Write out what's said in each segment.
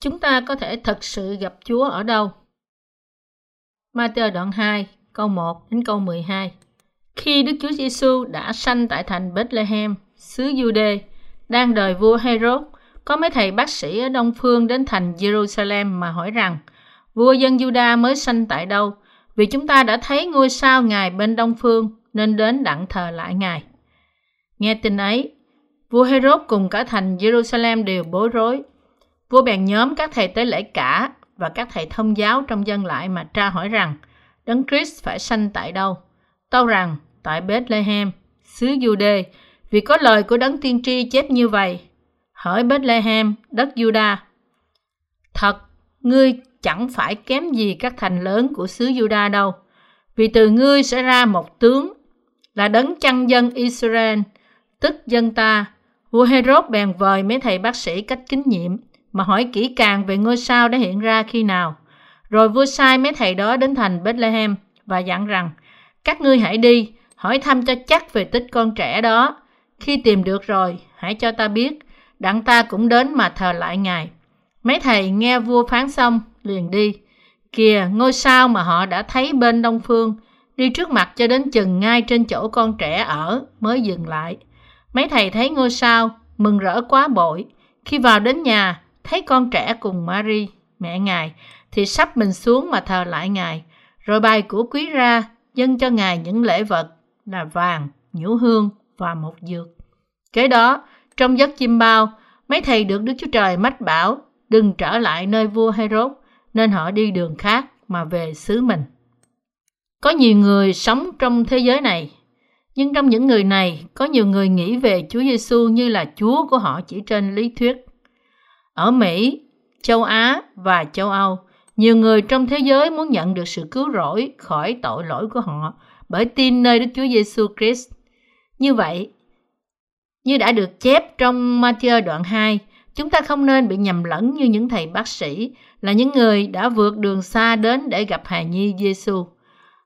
Chúng ta có thể thật sự gặp Chúa ở đâu? Matthew đoạn 2, câu 1 đến câu 12. Khi Đức Chúa Giêsu đã sanh tại thành Bethlehem, xứ Jude, đang đời vua Herod, có mấy thầy bác sĩ ở Đông Phương đến thành Jerusalem mà hỏi rằng, vua dân Juda mới sanh tại đâu? Vì chúng ta đã thấy ngôi sao Ngài bên Đông Phương, nên đến đặng thờ lại Ngài. Nghe tin ấy, vua Herod cùng cả thành Jerusalem đều bối rối. Vua bèn nhóm các thầy tế lễ cả và các thầy thông giáo trong dân lại mà tra hỏi rằng, Đấng Christ phải sanh tại đâu? Tâu rằng, tại Bethlehem, xứ Jude, vì có lời của Đấng Tiên tri chép như vậy. Hỡi Bethlehem, đất Juda. Thật, ngươi chẳng phải kém gì các thành lớn của xứ Juda đâu, vì từ ngươi sẽ ra một tướng là đấng chăn dân Israel, tức dân ta. Vua Herod bèn vời mấy thầy bác sĩ cách kính nhiệm mà hỏi kỹ càng về ngôi sao đã hiện ra khi nào. Rồi vua sai mấy thầy đó đến thành Bethlehem và dặn rằng các ngươi hãy đi, hỏi thăm cho chắc về tích con trẻ đó. Khi tìm được rồi, hãy cho ta biết, đặng ta cũng đến mà thờ lại Ngài. Mấy thầy nghe vua phán xong, liền đi. Kìa, ngôi sao mà họ đã thấy bên đông phương, đi trước mặt cho đến chừng ngay trên chỗ con trẻ ở mới dừng lại. Mấy thầy thấy ngôi sao, mừng rỡ quá bội. Khi vào đến nhà, thấy con trẻ cùng Mary, mẹ Ngài, thì sắp mình xuống mà thờ lại Ngài. Rồi bài của quý ra, dâng cho Ngài những lễ vật là vàng, nhũ hương và một dược. Kế đó, trong giấc chim bao, mấy thầy được Đức Chúa Trời mách bảo đừng trở lại nơi vua Herod, nên họ đi đường khác mà về xứ mình. Có nhiều người sống trong thế giới này, nhưng trong những người này có nhiều người nghĩ về Chúa Giêsu như là Chúa của họ chỉ trên lý thuyết. Ở Mỹ, châu Á và châu Âu, nhiều người trong thế giới muốn nhận được sự cứu rỗi khỏi tội lỗi của họ bởi tin nơi Đức Chúa Giêsu Christ. Như vậy, như đã được chép trong Matthew đoạn 2, chúng ta không nên bị nhầm lẫn như những thầy bác sĩ là những người đã vượt đường xa đến để gặp hài nhi Giêsu.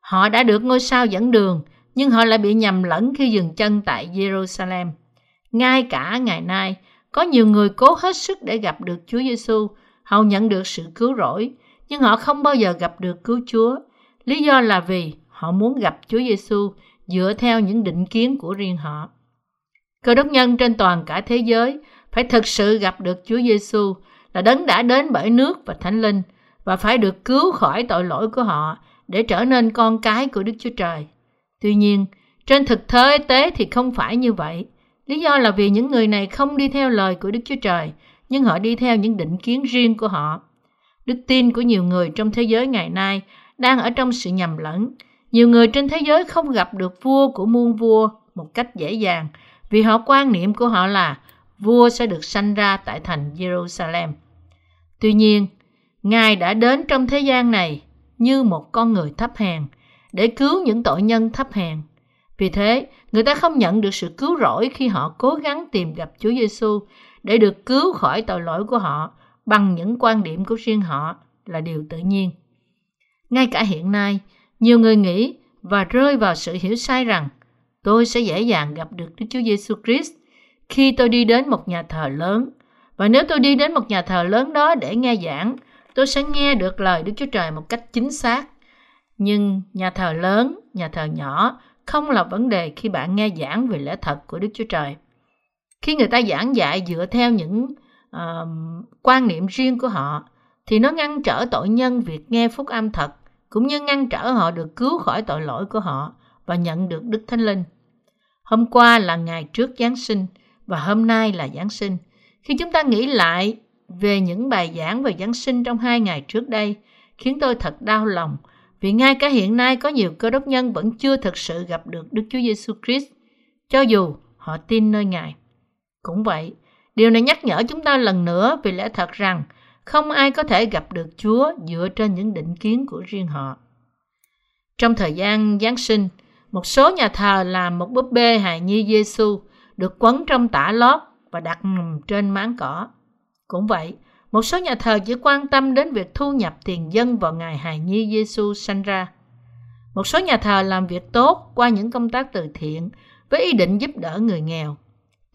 Họ đã được ngôi sao dẫn đường, nhưng họ lại bị nhầm lẫn khi dừng chân tại Jerusalem. Ngay cả ngày nay, có nhiều người cố hết sức để gặp được Chúa Giêsu, họ nhận được sự cứu rỗi, nhưng họ không bao giờ gặp được cứu Chúa. Lý do là vì họ muốn gặp Chúa Giêsu dựa theo những định kiến của riêng họ. Cơ đốc nhân trên toàn cả thế giới phải thực sự gặp được Chúa Giêsu là đấng đã đến bởi nước và Thánh Linh và phải được cứu khỏi tội lỗi của họ để trở nên con cái của Đức Chúa Trời. Tuy nhiên, trên thực tế tế thì không phải như vậy. Lý do là vì những người này không đi theo lời của Đức Chúa Trời, nhưng họ đi theo những định kiến riêng của họ. Đức tin của nhiều người trong thế giới ngày nay đang ở trong sự nhầm lẫn. Nhiều người trên thế giới không gặp được vua của muôn vua một cách dễ dàng vì họ quan niệm của họ là vua sẽ được sanh ra tại thành Jerusalem. Tuy nhiên, Ngài đã đến trong thế gian này như một con người thấp hèn để cứu những tội nhân thấp hèn. Vì thế, người ta không nhận được sự cứu rỗi khi họ cố gắng tìm gặp Chúa Giêsu để được cứu khỏi tội lỗi của họ bằng những quan điểm của riêng họ là điều tự nhiên. Ngay cả hiện nay, nhiều người nghĩ và rơi vào sự hiểu sai rằng tôi sẽ dễ dàng gặp được Đức Chúa Giêsu Christ khi tôi đi đến một nhà thờ lớn. Và nếu tôi đi đến một nhà thờ lớn đó để nghe giảng, tôi sẽ nghe được lời Đức Chúa Trời một cách chính xác. Nhưng nhà thờ lớn, nhà thờ nhỏ không là vấn đề khi bạn nghe giảng về lẽ thật của Đức Chúa Trời. Khi người ta giảng dạy dựa theo những uh, quan niệm riêng của họ, thì nó ngăn trở tội nhân việc nghe phúc âm thật, cũng như ngăn trở họ được cứu khỏi tội lỗi của họ và nhận được Đức Thánh Linh. Hôm qua là ngày trước Giáng sinh và hôm nay là Giáng sinh. Khi chúng ta nghĩ lại về những bài giảng về Giáng sinh trong hai ngày trước đây, khiến tôi thật đau lòng vì ngay cả hiện nay có nhiều cơ đốc nhân vẫn chưa thực sự gặp được Đức Chúa Giêsu Christ, cho dù họ tin nơi Ngài. Cũng vậy, điều này nhắc nhở chúng ta lần nữa vì lẽ thật rằng không ai có thể gặp được Chúa dựa trên những định kiến của riêng họ. Trong thời gian Giáng sinh, một số nhà thờ làm một búp bê hài nhi Giêsu được quấn trong tả lót và đặt nằm trên máng cỏ. Cũng vậy, một số nhà thờ chỉ quan tâm đến việc thu nhập tiền dân vào ngày hài nhi Giêsu sanh ra. Một số nhà thờ làm việc tốt qua những công tác từ thiện với ý định giúp đỡ người nghèo.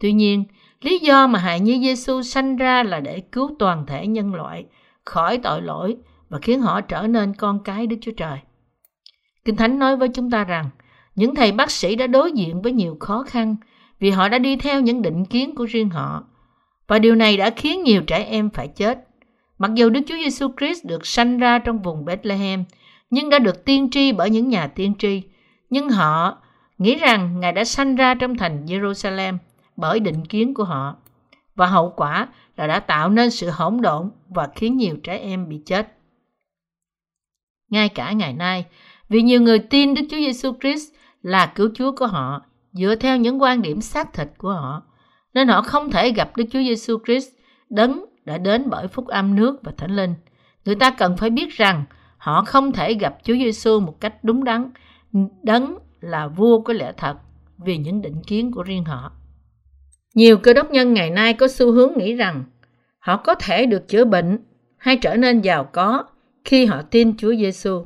Tuy nhiên, lý do mà hài nhi Giêsu sanh ra là để cứu toàn thể nhân loại khỏi tội lỗi và khiến họ trở nên con cái Đức Chúa Trời. Kinh Thánh nói với chúng ta rằng, những thầy bác sĩ đã đối diện với nhiều khó khăn vì họ đã đi theo những định kiến của riêng họ. Và điều này đã khiến nhiều trẻ em phải chết. Mặc dù Đức Chúa Giêsu Christ được sanh ra trong vùng Bethlehem, nhưng đã được tiên tri bởi những nhà tiên tri, nhưng họ nghĩ rằng Ngài đã sanh ra trong thành Jerusalem bởi định kiến của họ. Và hậu quả là đã tạo nên sự hỗn độn và khiến nhiều trẻ em bị chết. Ngay cả ngày nay, vì nhiều người tin Đức Chúa Giêsu Christ là cứu Chúa của họ dựa theo những quan điểm xác thịt của họ, nên họ không thể gặp Đức Chúa Giêsu Christ đấng đã đến bởi phúc âm nước và thánh linh. Người ta cần phải biết rằng họ không thể gặp Chúa Giêsu một cách đúng đắn, đấng là vua của lẽ thật vì những định kiến của riêng họ. Nhiều cơ đốc nhân ngày nay có xu hướng nghĩ rằng họ có thể được chữa bệnh hay trở nên giàu có khi họ tin Chúa Giêsu.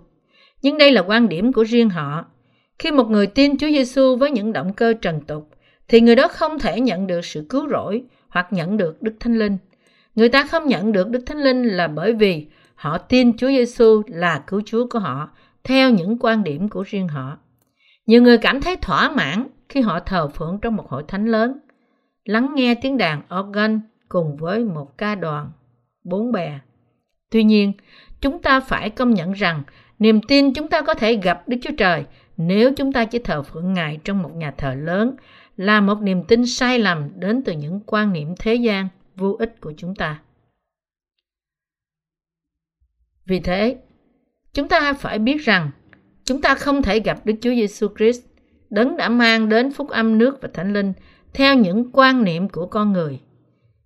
Nhưng đây là quan điểm của riêng họ. Khi một người tin Chúa Giêsu với những động cơ trần tục, thì người đó không thể nhận được sự cứu rỗi hoặc nhận được Đức Thánh Linh. Người ta không nhận được Đức Thánh Linh là bởi vì họ tin Chúa Giêsu là cứu Chúa của họ theo những quan điểm của riêng họ. Nhiều người cảm thấy thỏa mãn khi họ thờ phượng trong một hội thánh lớn, lắng nghe tiếng đàn organ cùng với một ca đoàn, bốn bè. Tuy nhiên, chúng ta phải công nhận rằng niềm tin chúng ta có thể gặp Đức Chúa Trời nếu chúng ta chỉ thờ phượng Ngài trong một nhà thờ lớn là một niềm tin sai lầm đến từ những quan niệm thế gian vô ích của chúng ta. Vì thế, chúng ta phải biết rằng chúng ta không thể gặp Đức Chúa Giêsu Christ, đấng đã mang đến phúc âm nước và thánh linh theo những quan niệm của con người.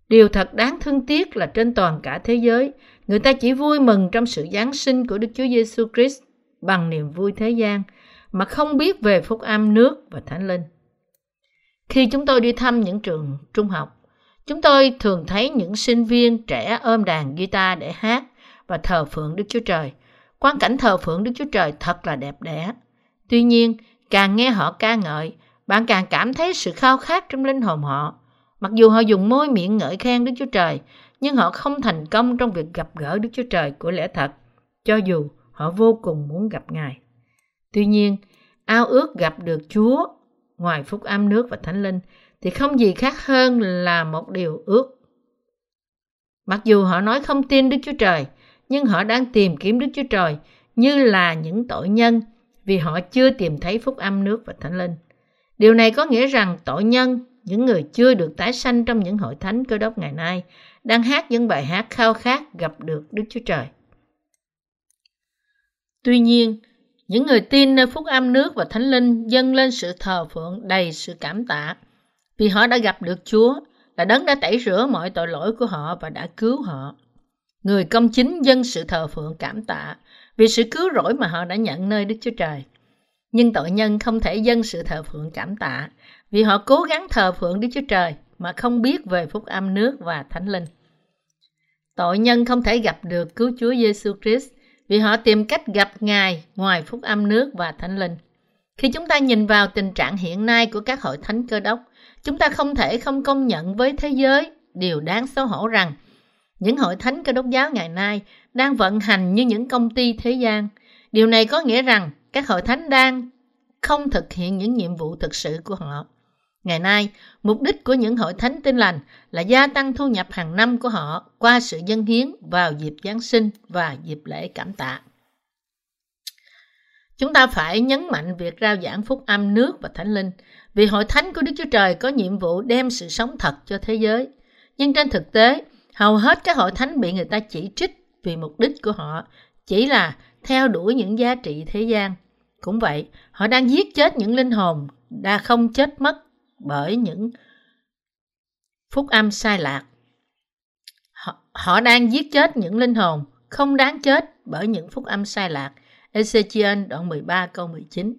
Điều thật đáng thương tiếc là trên toàn cả thế giới, người ta chỉ vui mừng trong sự Giáng sinh của Đức Chúa Giêsu Christ bằng niềm vui thế gian mà không biết về phúc âm nước và thánh linh. Khi chúng tôi đi thăm những trường trung học, chúng tôi thường thấy những sinh viên trẻ ôm đàn guitar để hát và thờ phượng Đức Chúa Trời. Quan cảnh thờ phượng Đức Chúa Trời thật là đẹp đẽ. Tuy nhiên, càng nghe họ ca ngợi, bạn càng cảm thấy sự khao khát trong linh hồn họ. Mặc dù họ dùng môi miệng ngợi khen Đức Chúa Trời, nhưng họ không thành công trong việc gặp gỡ Đức Chúa Trời của lẽ thật, cho dù họ vô cùng muốn gặp Ngài. Tuy nhiên, ao ước gặp được Chúa ngoài phúc âm nước và thánh linh thì không gì khác hơn là một điều ước. Mặc dù họ nói không tin Đức Chúa Trời, nhưng họ đang tìm kiếm Đức Chúa Trời như là những tội nhân vì họ chưa tìm thấy phúc âm nước và thánh linh. Điều này có nghĩa rằng tội nhân, những người chưa được tái sanh trong những hội thánh cơ đốc ngày nay, đang hát những bài hát khao khát gặp được Đức Chúa Trời. Tuy nhiên, những người tin nơi phúc âm nước và thánh linh dâng lên sự thờ phượng đầy sự cảm tạ vì họ đã gặp được Chúa, là đấng đã tẩy rửa mọi tội lỗi của họ và đã cứu họ. Người công chính dâng sự thờ phượng cảm tạ vì sự cứu rỗi mà họ đã nhận nơi Đức Chúa Trời. Nhưng tội nhân không thể dâng sự thờ phượng cảm tạ vì họ cố gắng thờ phượng Đức Chúa Trời mà không biết về phúc âm nước và thánh linh. Tội nhân không thể gặp được cứu Chúa Giêsu Christ vì họ tìm cách gặp Ngài ngoài phúc âm nước và thánh linh. Khi chúng ta nhìn vào tình trạng hiện nay của các hội thánh cơ đốc, chúng ta không thể không công nhận với thế giới điều đáng xấu hổ rằng những hội thánh cơ đốc giáo ngày nay đang vận hành như những công ty thế gian. Điều này có nghĩa rằng các hội thánh đang không thực hiện những nhiệm vụ thực sự của họ. Ngày nay, mục đích của những hội thánh tin lành là gia tăng thu nhập hàng năm của họ qua sự dân hiến vào dịp Giáng sinh và dịp lễ cảm tạ. Chúng ta phải nhấn mạnh việc rao giảng phúc âm nước và thánh linh, vì hội thánh của Đức Chúa Trời có nhiệm vụ đem sự sống thật cho thế giới. Nhưng trên thực tế, hầu hết các hội thánh bị người ta chỉ trích vì mục đích của họ chỉ là theo đuổi những giá trị thế gian. Cũng vậy, họ đang giết chết những linh hồn đã không chết mất bởi những phúc âm sai lạc. Họ, họ đang giết chết những linh hồn không đáng chết bởi những phúc âm sai lạc. Ezechiel đoạn 13 câu 19.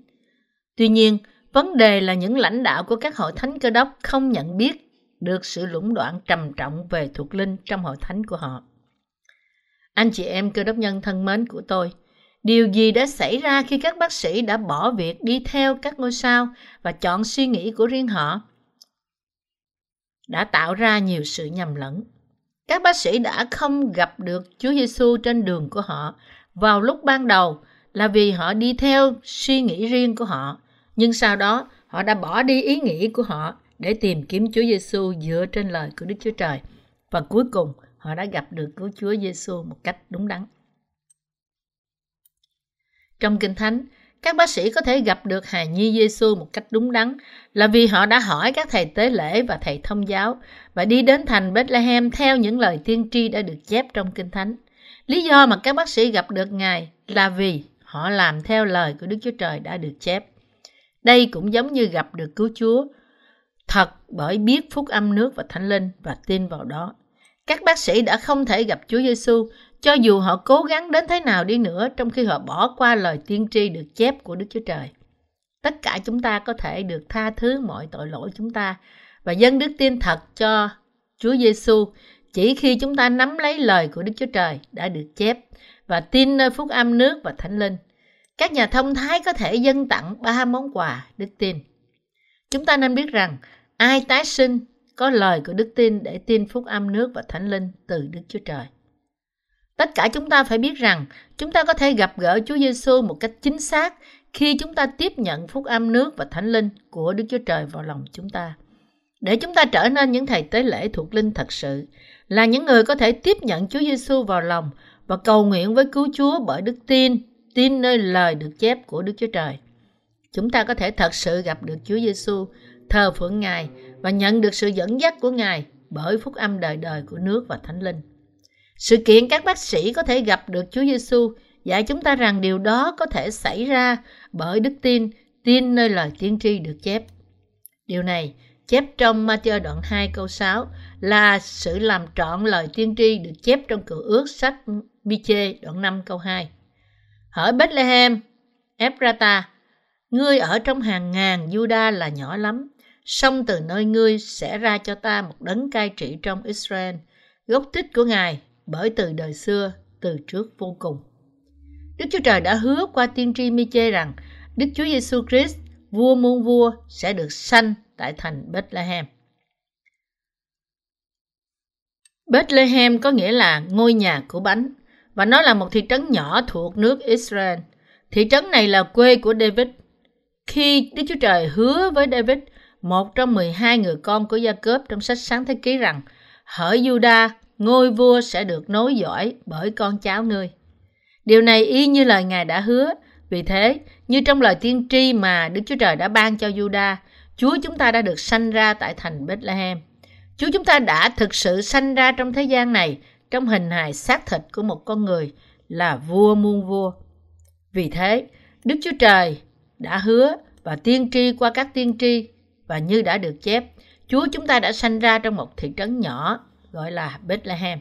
Tuy nhiên, vấn đề là những lãnh đạo của các hội thánh cơ đốc không nhận biết được sự lũng đoạn trầm trọng về thuộc linh trong hội thánh của họ. Anh chị em cơ đốc nhân thân mến của tôi, điều gì đã xảy ra khi các bác sĩ đã bỏ việc đi theo các ngôi sao và chọn suy nghĩ của riêng họ? đã tạo ra nhiều sự nhầm lẫn. Các bác sĩ đã không gặp được Chúa Giêsu trên đường của họ vào lúc ban đầu là vì họ đi theo suy nghĩ riêng của họ, nhưng sau đó họ đã bỏ đi ý nghĩ của họ để tìm kiếm Chúa Giêsu dựa trên lời của Đức Chúa Trời và cuối cùng họ đã gặp được cứu Chúa Giêsu một cách đúng đắn. Trong Kinh Thánh, các bác sĩ có thể gặp được hài nhi Giêsu một cách đúng đắn là vì họ đã hỏi các thầy tế lễ và thầy thông giáo và đi đến thành Bethlehem theo những lời tiên tri đã được chép trong Kinh Thánh. Lý do mà các bác sĩ gặp được Ngài là vì họ làm theo lời của Đức Chúa Trời đã được chép. Đây cũng giống như gặp được cứu Chúa thật bởi biết phúc âm nước và thánh linh và tin vào đó. Các bác sĩ đã không thể gặp Chúa Giêsu cho dù họ cố gắng đến thế nào đi nữa, trong khi họ bỏ qua lời tiên tri được chép của Đức Chúa Trời. Tất cả chúng ta có thể được tha thứ mọi tội lỗi chúng ta và dâng đức tin thật cho Chúa Giêsu chỉ khi chúng ta nắm lấy lời của Đức Chúa Trời đã được chép và tin nơi phúc âm nước và thánh linh. Các nhà thông thái có thể dâng tặng ba món quà đức tin. Chúng ta nên biết rằng, ai tái sinh có lời của đức tin để tin phúc âm nước và thánh linh từ Đức Chúa Trời. Tất cả chúng ta phải biết rằng chúng ta có thể gặp gỡ Chúa Giêsu một cách chính xác khi chúng ta tiếp nhận phúc âm nước và thánh linh của Đức Chúa Trời vào lòng chúng ta. Để chúng ta trở nên những thầy tế lễ thuộc linh thật sự, là những người có thể tiếp nhận Chúa Giêsu vào lòng và cầu nguyện với cứu Chúa bởi đức tin, tin nơi lời được chép của Đức Chúa Trời. Chúng ta có thể thật sự gặp được Chúa Giêsu, thờ phượng Ngài và nhận được sự dẫn dắt của Ngài bởi phúc âm đời đời của nước và Thánh Linh. Sự kiện các bác sĩ có thể gặp được Chúa Giêsu dạy chúng ta rằng điều đó có thể xảy ra bởi đức tin, tin nơi lời tiên tri được chép. Điều này chép trong Matthew đoạn 2 câu 6 là sự làm trọn lời tiên tri được chép trong cựu ước sách Miche đoạn 5 câu 2. Hỡi Bethlehem, Ephrata, ngươi ở trong hàng ngàn Juda là nhỏ lắm, song từ nơi ngươi sẽ ra cho ta một đấng cai trị trong Israel, gốc tích của Ngài bởi từ đời xưa, từ trước vô cùng. Đức Chúa Trời đã hứa qua tiên tri Mi-chê rằng Đức Chúa Giêsu Christ, vua muôn vua, sẽ được sanh tại thành Bethlehem. Bethlehem có nghĩa là ngôi nhà của bánh và nó là một thị trấn nhỏ thuộc nước Israel. Thị trấn này là quê của David. Khi Đức Chúa Trời hứa với David, một trong 12 người con của Gia Cớp trong sách Sáng Thế Ký rằng, hỡi Juda, ngôi vua sẽ được nối dõi bởi con cháu ngươi. Điều này y như lời Ngài đã hứa, vì thế, như trong lời tiên tri mà Đức Chúa Trời đã ban cho Juda, Chúa chúng ta đã được sanh ra tại thành Bethlehem. Chúa chúng ta đã thực sự sanh ra trong thế gian này trong hình hài xác thịt của một con người là vua muôn vua. Vì thế, Đức Chúa Trời đã hứa và tiên tri qua các tiên tri và như đã được chép, Chúa chúng ta đã sanh ra trong một thị trấn nhỏ gọi là Bethlehem.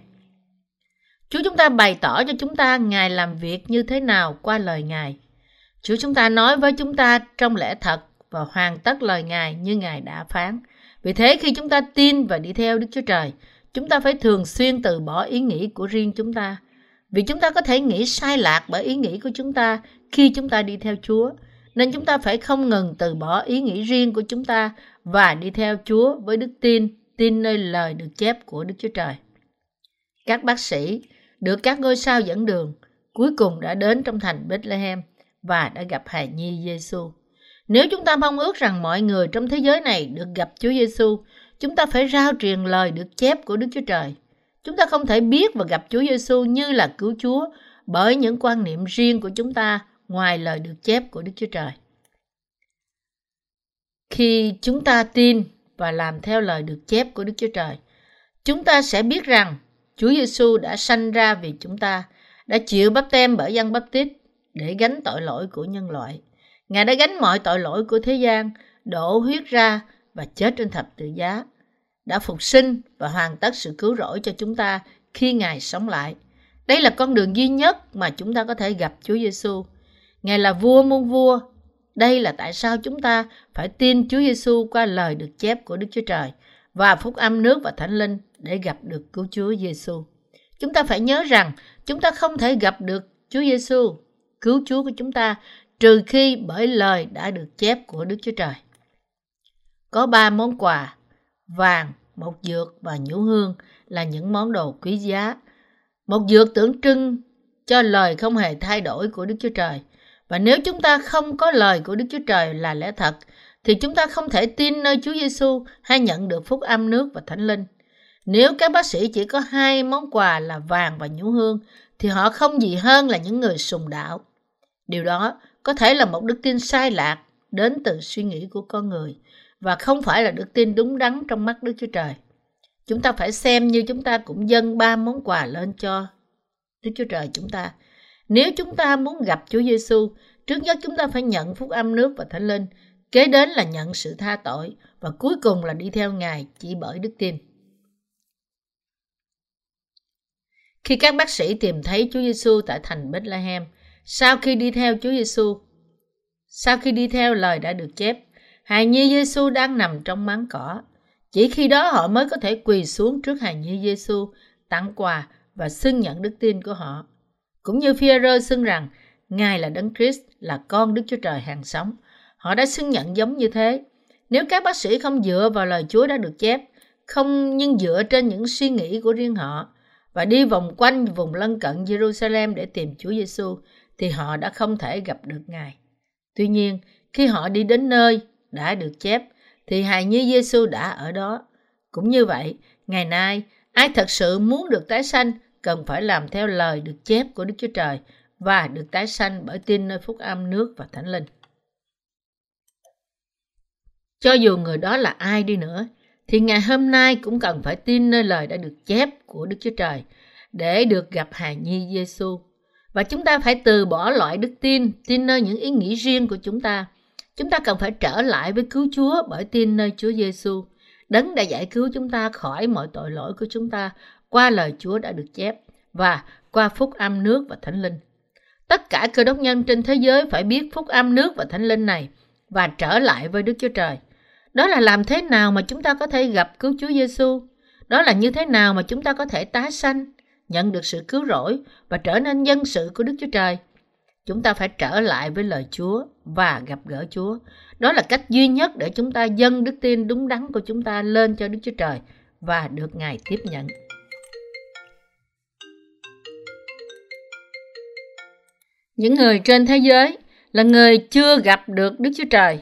Chúa chúng ta bày tỏ cho chúng ta Ngài làm việc như thế nào qua lời Ngài. Chúa chúng ta nói với chúng ta trong lẽ thật và hoàn tất lời Ngài như Ngài đã phán. Vì thế khi chúng ta tin và đi theo Đức Chúa Trời, chúng ta phải thường xuyên từ bỏ ý nghĩ của riêng chúng ta. Vì chúng ta có thể nghĩ sai lạc bởi ý nghĩ của chúng ta khi chúng ta đi theo Chúa. Nên chúng ta phải không ngừng từ bỏ ý nghĩ riêng của chúng ta và đi theo Chúa với đức tin tin nơi lời được chép của Đức Chúa Trời. Các bác sĩ được các ngôi sao dẫn đường cuối cùng đã đến trong thành Bethlehem và đã gặp hài nhi Giêsu. Nếu chúng ta mong ước rằng mọi người trong thế giới này được gặp Chúa Giêsu, chúng ta phải rao truyền lời được chép của Đức Chúa Trời. Chúng ta không thể biết và gặp Chúa Giêsu như là cứu Chúa bởi những quan niệm riêng của chúng ta ngoài lời được chép của Đức Chúa Trời. Khi chúng ta tin và làm theo lời được chép của Đức Chúa Trời, chúng ta sẽ biết rằng Chúa Giêsu đã sanh ra vì chúng ta, đã chịu bắp tem bởi dân bắp tít để gánh tội lỗi của nhân loại. Ngài đã gánh mọi tội lỗi của thế gian, đổ huyết ra và chết trên thập tự giá, đã phục sinh và hoàn tất sự cứu rỗi cho chúng ta khi Ngài sống lại. Đây là con đường duy nhất mà chúng ta có thể gặp Chúa Giêsu. Ngài là vua muôn vua, đây là tại sao chúng ta phải tin Chúa Giêsu qua lời được chép của Đức Chúa Trời và phúc âm nước và thánh linh để gặp được cứu Chúa Giêsu. Chúng ta phải nhớ rằng chúng ta không thể gặp được Chúa Giêsu, cứu Chúa của chúng ta trừ khi bởi lời đã được chép của Đức Chúa Trời. Có ba món quà vàng, một dược và nhũ hương là những món đồ quý giá. Một dược tượng trưng cho lời không hề thay đổi của Đức Chúa Trời. Và nếu chúng ta không có lời của Đức Chúa Trời là lẽ thật, thì chúng ta không thể tin nơi Chúa Giêsu hay nhận được phúc âm nước và thánh linh. Nếu các bác sĩ chỉ có hai món quà là vàng và nhũ hương, thì họ không gì hơn là những người sùng đạo. Điều đó có thể là một đức tin sai lạc đến từ suy nghĩ của con người và không phải là đức tin đúng đắn trong mắt Đức Chúa Trời. Chúng ta phải xem như chúng ta cũng dâng ba món quà lên cho Đức Chúa Trời chúng ta. Nếu chúng ta muốn gặp Chúa Giêsu, trước nhất chúng ta phải nhận phúc âm nước và thánh linh, kế đến là nhận sự tha tội và cuối cùng là đi theo Ngài chỉ bởi đức tin. Khi các bác sĩ tìm thấy Chúa Giêsu tại thành Bethlehem, sau khi đi theo Chúa Giêsu, sau khi đi theo lời đã được chép, hài nhi Giêsu đang nằm trong máng cỏ. Chỉ khi đó họ mới có thể quỳ xuống trước hài nhi Giêsu, tặng quà và xưng nhận đức tin của họ. Cũng như phi xưng rằng Ngài là Đấng Christ, là con Đức Chúa Trời hàng sống. Họ đã xưng nhận giống như thế. Nếu các bác sĩ không dựa vào lời Chúa đã được chép, không nhưng dựa trên những suy nghĩ của riêng họ và đi vòng quanh vùng lân cận Jerusalem để tìm Chúa Giêsu, thì họ đã không thể gặp được Ngài. Tuy nhiên, khi họ đi đến nơi đã được chép, thì hài nhi Giêsu đã ở đó. Cũng như vậy, ngày nay, ai thật sự muốn được tái sanh cần phải làm theo lời được chép của Đức Chúa Trời và được tái sanh bởi tin nơi phúc âm nước và thánh linh. Cho dù người đó là ai đi nữa, thì ngày hôm nay cũng cần phải tin nơi lời đã được chép của Đức Chúa Trời để được gặp hài nhi Giêsu. Và chúng ta phải từ bỏ loại đức tin, tin nơi những ý nghĩ riêng của chúng ta. Chúng ta cần phải trở lại với cứu Chúa bởi tin nơi Chúa Giêsu. Đấng đã giải cứu chúng ta khỏi mọi tội lỗi của chúng ta qua lời Chúa đã được chép và qua phúc âm nước và thánh linh. Tất cả cơ đốc nhân trên thế giới phải biết phúc âm nước và thánh linh này và trở lại với Đức Chúa Trời. Đó là làm thế nào mà chúng ta có thể gặp cứu Chúa Giêsu? Đó là như thế nào mà chúng ta có thể tái sanh, nhận được sự cứu rỗi và trở nên dân sự của Đức Chúa Trời? Chúng ta phải trở lại với lời Chúa và gặp gỡ Chúa. Đó là cách duy nhất để chúng ta dâng đức tin đúng đắn của chúng ta lên cho Đức Chúa Trời và được Ngài tiếp nhận. Những người trên thế giới là người chưa gặp được Đức Chúa Trời,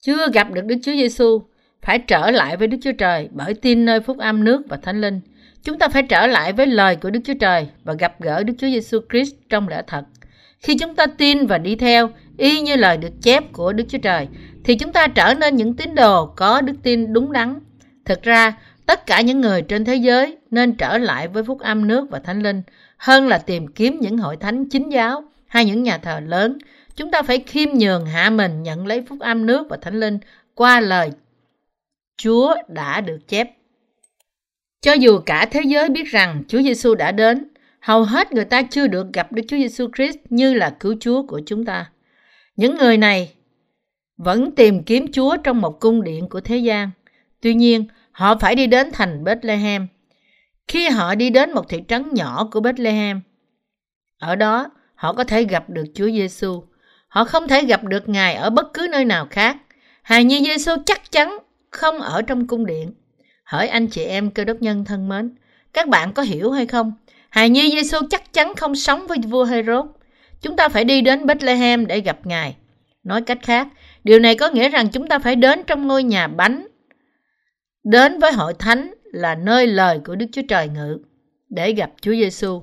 chưa gặp được Đức Chúa Giêsu phải trở lại với Đức Chúa Trời bởi tin nơi phúc âm nước và thánh linh. Chúng ta phải trở lại với lời của Đức Chúa Trời và gặp gỡ Đức Chúa Giêsu Christ trong lẽ thật. Khi chúng ta tin và đi theo y như lời được chép của Đức Chúa Trời thì chúng ta trở nên những tín đồ có đức tin đúng đắn. Thực ra, tất cả những người trên thế giới nên trở lại với phúc âm nước và thánh linh hơn là tìm kiếm những hội thánh chính giáo hay những nhà thờ lớn, chúng ta phải khiêm nhường hạ mình nhận lấy phúc âm nước và thánh linh qua lời Chúa đã được chép. Cho dù cả thế giới biết rằng Chúa Giêsu đã đến, hầu hết người ta chưa được gặp Đức Chúa Giêsu Christ như là cứu Chúa của chúng ta. Những người này vẫn tìm kiếm Chúa trong một cung điện của thế gian. Tuy nhiên, họ phải đi đến thành Bethlehem. Khi họ đi đến một thị trấn nhỏ của Bethlehem, ở đó họ có thể gặp được Chúa Giêsu. Họ không thể gặp được Ngài ở bất cứ nơi nào khác. Hài nhi Giêsu chắc chắn không ở trong cung điện. Hỡi anh chị em cơ đốc nhân thân mến, các bạn có hiểu hay không? Hài nhi Giêsu chắc chắn không sống với vua Herod. Chúng ta phải đi đến Bethlehem để gặp Ngài. Nói cách khác, điều này có nghĩa rằng chúng ta phải đến trong ngôi nhà bánh. Đến với hội thánh là nơi lời của Đức Chúa Trời ngự để gặp Chúa Giêsu.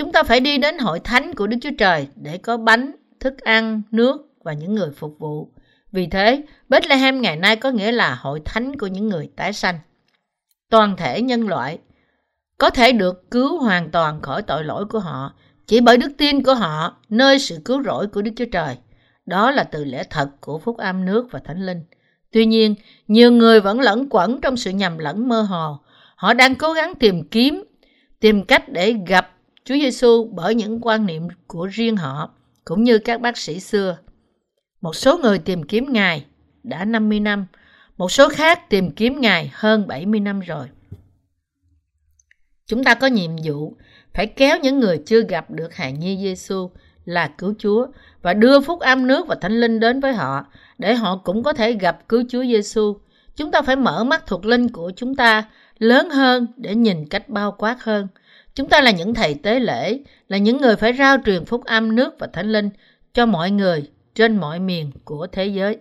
Chúng ta phải đi đến hội thánh của Đức Chúa Trời để có bánh, thức ăn, nước và những người phục vụ. Vì thế, Bethlehem ngày nay có nghĩa là hội thánh của những người tái sanh. Toàn thể nhân loại có thể được cứu hoàn toàn khỏi tội lỗi của họ chỉ bởi đức tin của họ nơi sự cứu rỗi của Đức Chúa Trời. Đó là từ lẽ thật của phúc âm nước và thánh linh. Tuy nhiên, nhiều người vẫn lẫn quẩn trong sự nhầm lẫn mơ hồ. Họ đang cố gắng tìm kiếm, tìm cách để gặp Chúa Giêsu bởi những quan niệm của riêng họ, cũng như các bác sĩ xưa. Một số người tìm kiếm Ngài đã 50 năm, một số khác tìm kiếm Ngài hơn 70 năm rồi. Chúng ta có nhiệm vụ phải kéo những người chưa gặp được hài nhi Giêsu là cứu Chúa và đưa phúc âm nước và thánh linh đến với họ để họ cũng có thể gặp cứu Chúa Giêsu. Chúng ta phải mở mắt thuộc linh của chúng ta lớn hơn để nhìn cách bao quát hơn. Chúng ta là những thầy tế lễ, là những người phải rao truyền phúc âm nước và thánh linh cho mọi người trên mọi miền của thế giới.